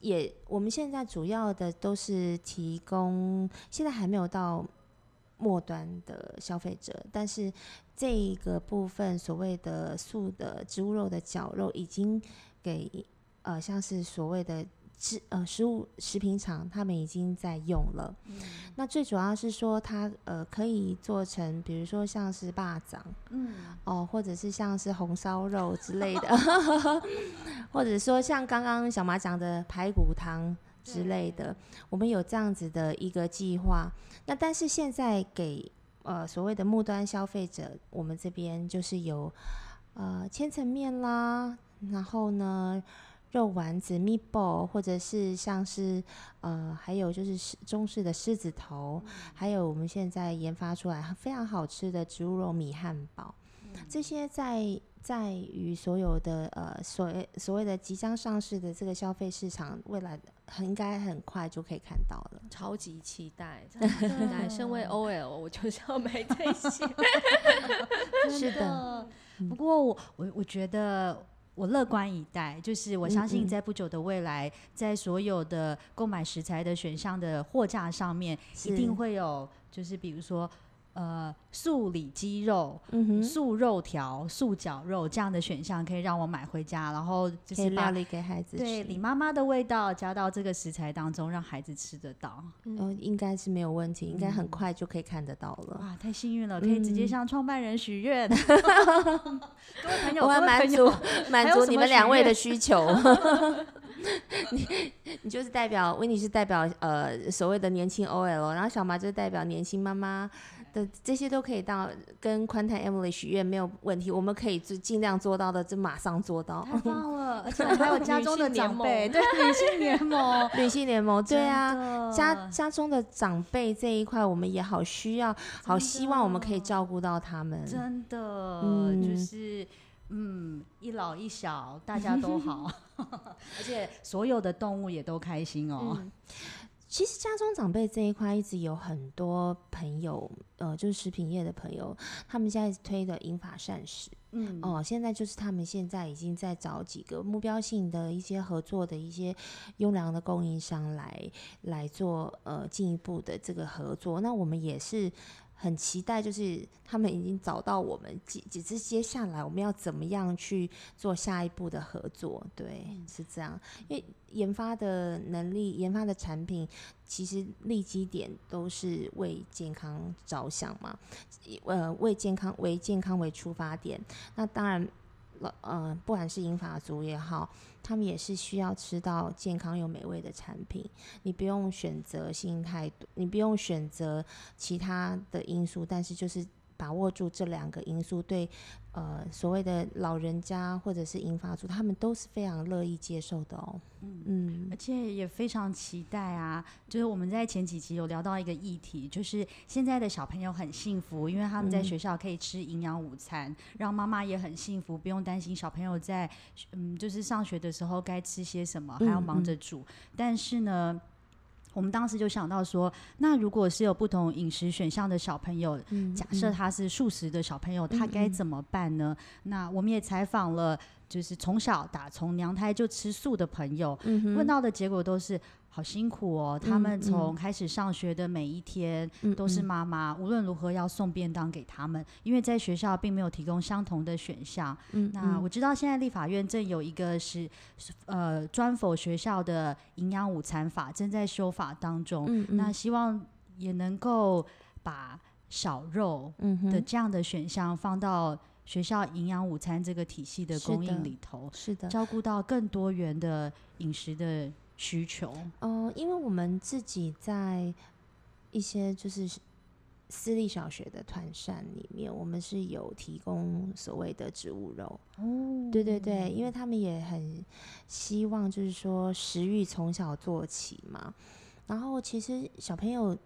也我们现在主要的都是提供，现在还没有到末端的消费者，但是。这一个部分所谓的素的植物肉的绞肉，已经给呃像是所谓的食呃食物食品厂，他们已经在用了。嗯、那最主要是说它呃可以做成，比如说像是霸掌，嗯，哦，或者是像是红烧肉之类的，[laughs] 或者说像刚刚小马讲的排骨汤之类的，我们有这样子的一个计划。那但是现在给呃，所谓的末端消费者，我们这边就是有呃千层面啦，然后呢肉丸子 meatball，或者是像是呃还有就是中式的狮子头，嗯，还有我们现在研发出来非常好吃的植物肉米汉堡，嗯，这些在在于所有的呃所所谓的即将上市的这个消费市场未来的。很应该很快就可以看到了，超级期待！期待身为 [laughs] OL，我就是要买这些。[laughs] 是的，不过我我我觉得我乐观以待，就是我相信在不久的未来，嗯嗯在所有的购买食材的选项的货架上面，一定会有，就是比如说。呃，素里鸡肉、嗯、素肉条、素绞肉这样的选项可以让我买回家，然后就是料理给孩子吃。对，李妈妈的味道加到这个食材当中，让孩子吃得到。嗯，哦、应该是没有问题，应该很快就可以看得到了。哇，太幸运了，可以直接向创办人许愿。各位朋友，[laughs] 我要满足满 [laughs] 足你们两位的需求。[laughs] 你你就是代表维尼是代表呃所谓的年轻 OL，然后小马就是代表年轻妈妈。的这些都可以到跟宽泰 Emily 许愿没有问题，我们可以就尽量做到的，就马上做到。太棒了，[laughs] 而且还有家中的长辈，对女性联盟，[laughs] [laughs] 女性联盟，对啊，家家中的长辈这一块，我们也好需要，好希望我们可以照顾到他们。真的，嗯、就是嗯，一老一小大家都好，而且所有的动物也都开心哦。嗯其实家中长辈这一块一直有很多朋友，呃，就是食品业的朋友，他们现在推的银法膳食，嗯，哦、呃，现在就是他们现在已经在找几个目标性的一些合作的一些优良的供应商来来做呃进一步的这个合作，那我们也是。很期待，就是他们已经找到我们，只只是接下来我们要怎么样去做下一步的合作？对，是这样。因为研发的能力、研发的产品，其实立基点都是为健康着想嘛，呃，为健康为健康为出发点。那当然。呃，不管是银发族也好，他们也是需要吃到健康又美味的产品。你不用选择性太多，你不用选择其他的因素，但是就是把握住这两个因素，对，呃，所谓的老人家或者是银发族，他们都是非常乐意接受的哦。嗯嗯，而且也非常期待啊。就是我们在前几集有聊到一个议题，就是现在的小朋友很幸福，因为他们在学校可以吃营养午餐，嗯、让妈妈也很幸福，不用担心小朋友在嗯，就是上学的时候该吃些什么，还要忙着煮。嗯嗯、但是呢，我们当时就想到说，那如果是有不同饮食选项的小朋友，假设他是素食的小朋友，他该怎么办呢？那我们也采访了，就是从小打从娘胎就吃素的朋友，嗯、问到的结果都是。好辛苦哦！他们从开始上学的每一天，都是妈妈无论如何要送便当给他们，因为在学校并没有提供相同的选项。那我知道现在立法院正有一个是呃专否学校的营养午餐法正在修法当中。那希望也能够把少肉的这样的选项放到学校营养午餐这个体系的供应里头，是的，照顾到更多元的饮食的。需求，嗯、呃，因为我们自己在一些就是私立小学的团膳里面，我们是有提供所谓的植物肉。哦，对对对，因为他们也很希望就是说食欲从小做起嘛。然后其实小朋友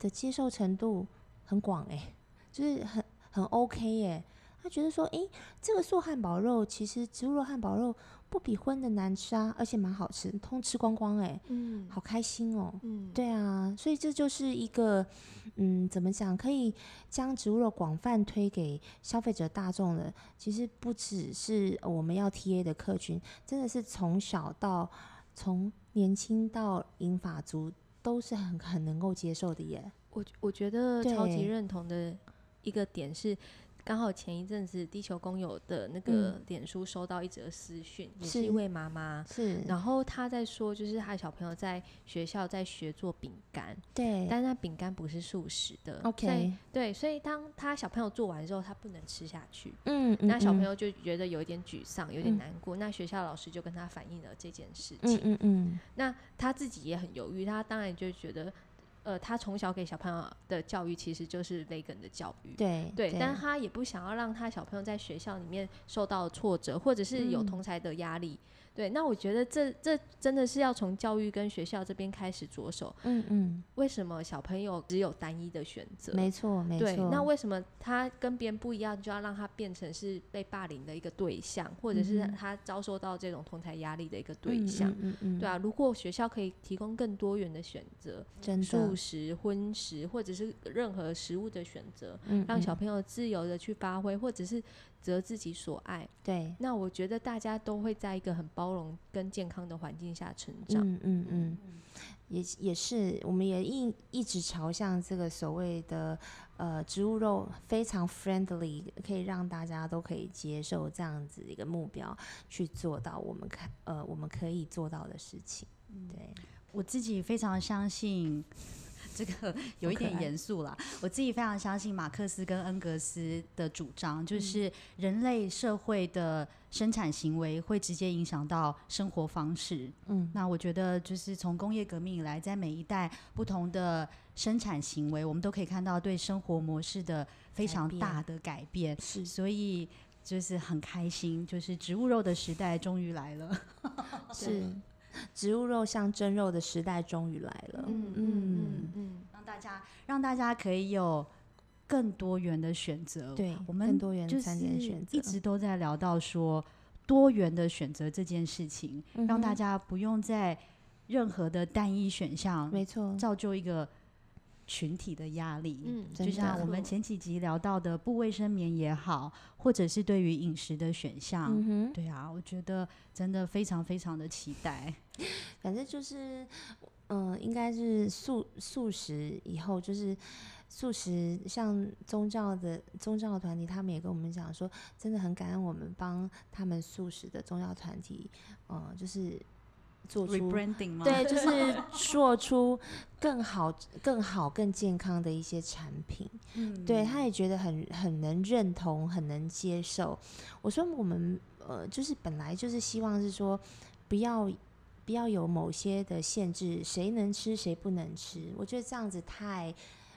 的接受程度很广哎、欸，就是很很 OK 耶、欸。他觉得说，哎，这个素汉堡肉其实植物肉汉堡肉。不比荤的难吃啊，而且蛮好吃，通吃光光哎、欸，嗯，好开心哦，嗯，对啊，所以这就是一个，嗯，怎么讲，可以将植物肉广泛推给消费者大众的，其实不只是我们要 TA 的客群，真的是从小到从年轻到银发族都是很很能够接受的耶。我我觉得超级认同的一个点是。刚好前一阵子，地球公友的那个脸书收到一则私讯，嗯、也是一位妈妈，是，然后她在说，就是她的小朋友在学校在学做饼干，对，但是那饼干不是素食的，OK，对，所以当他小朋友做完之后，他不能吃下去，嗯，那小朋友就觉得有一点沮丧，有点难过，嗯、那学校老师就跟他反映了这件事情，嗯嗯，嗯那他自己也很犹豫，他当然就觉得。呃，他从小给小朋友的教育其实就是 vegan 的教育，对对，但他也不想要让他小朋友在学校里面受到挫折，或者是有同才的压力。嗯对，那我觉得这这真的是要从教育跟学校这边开始着手。嗯嗯。为什么小朋友只有单一的选择？没错，没错。对，那为什么他跟别人不一样，就要让他变成是被霸凌的一个对象，或者是他遭受到这种同台压力的一个对象？嗯嗯，嗯，对啊，如果学校可以提供更多元的选择，真的素食、荤食，或者是任何食物的选择，让小朋友自由的去发挥，或者是。择自己所爱，对，那我觉得大家都会在一个很包容跟健康的环境下成长。嗯嗯嗯，也也是，我们也一一直朝向这个所谓的呃植物肉非常 friendly，可以让大家都可以接受这样子一个目标去做到我们看呃我们可以做到的事情。对，我自己非常相信。这个 [laughs] 有一点严肃啦，我自己非常相信马克思跟恩格斯的主张，就是人类社会的生产行为会直接影响到生活方式。嗯，那我觉得就是从工业革命以来，在每一代不同的生产行为，我们都可以看到对生活模式的非常大的改变。是，所以就是很开心，就是植物肉的时代终于来了。[laughs] 是。植物肉像真肉的时代终于来了。嗯嗯嗯，让大家让大家可以有更多元的选择。对，我们更多元餐点选择，一直都在聊到说多元的选择这件事情，嗯、让大家不用在任何的单一选项，没错，造就一个。群体的压力，嗯，就像我们前几集聊到的不卫生棉也好，或者是对于饮食的选项，嗯，对啊，我觉得真的非常非常的期待。[laughs] 反正就是，嗯、呃，应该是素素食以后就是素食，像宗教的宗教团体，他们也跟我们讲说，真的很感恩我们帮他们素食的宗教团体，嗯、呃，就是。做出？对，就是做出更好、更好、更健康的一些产品。嗯，对，他也觉得很很能认同，很能接受。我说我们呃，就是本来就是希望是说，不要不要有某些的限制，谁能吃谁不能吃。我觉得这样子太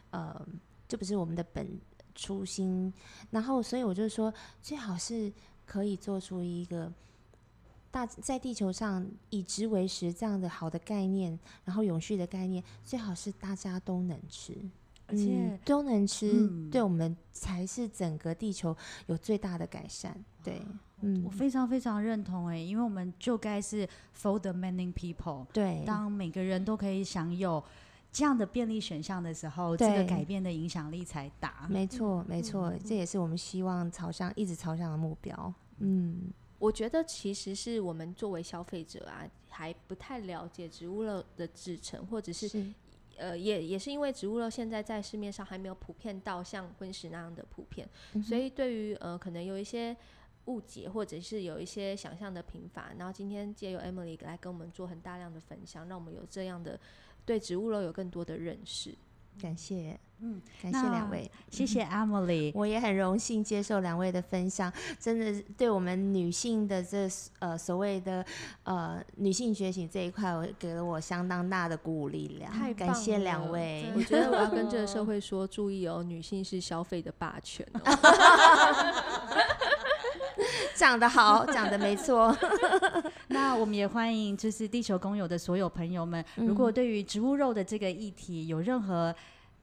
呃，这不是我们的本。初心，然后所以我就说，最好是可以做出一个大在地球上以植为食这样的好的概念，然后永续的概念，最好是大家都能吃，而且、嗯、都能吃，嗯、对我们才是整个地球有最大的改善。对，嗯，我非常非常认同哎，因为我们就该是 for the many people，对，当每个人都可以享有。这样的便利选项的时候，这个改变的影响力才大。没错，没错，这也是我们希望朝向一直朝向的目标。嗯，我觉得其实是我们作为消费者啊，还不太了解植物肉的制成，或者，是呃，也也是因为植物肉现在在市面上还没有普遍到像荤食那样的普遍，嗯、所以对于呃可能有一些误解，或者是有一些想象的贫乏，然后今天借由 Emily 来跟我们做很大量的分享，让我们有这样的。对植物肉有更多的认识，感谢，嗯，感谢两位，谢谢 Emily，我也很荣幸接受两位的分享，真的对我们女性的这呃所谓的呃女性觉醒这一块，我给了我相当大的鼓舞力量，太感谢两位，我觉得我要跟这个社会说，注意哦，女性是消费的霸权哦。讲得好，[laughs] 讲的没错。[laughs] 那我们也欢迎，就是地球公友的所有朋友们，如果对于植物肉的这个议题有任何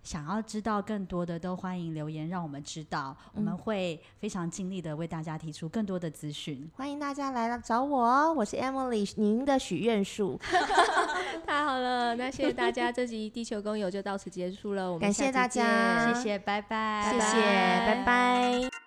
想要知道更多的，都欢迎留言让我们知道，我们会非常尽力的为大家提出更多的资讯。欢迎大家来找我哦，我是 Emily，您的许愿树。[laughs] 太好了，那谢谢大家，这集地球公友就到此结束了，我们感谢大家，谢谢，拜拜，谢谢，拜拜。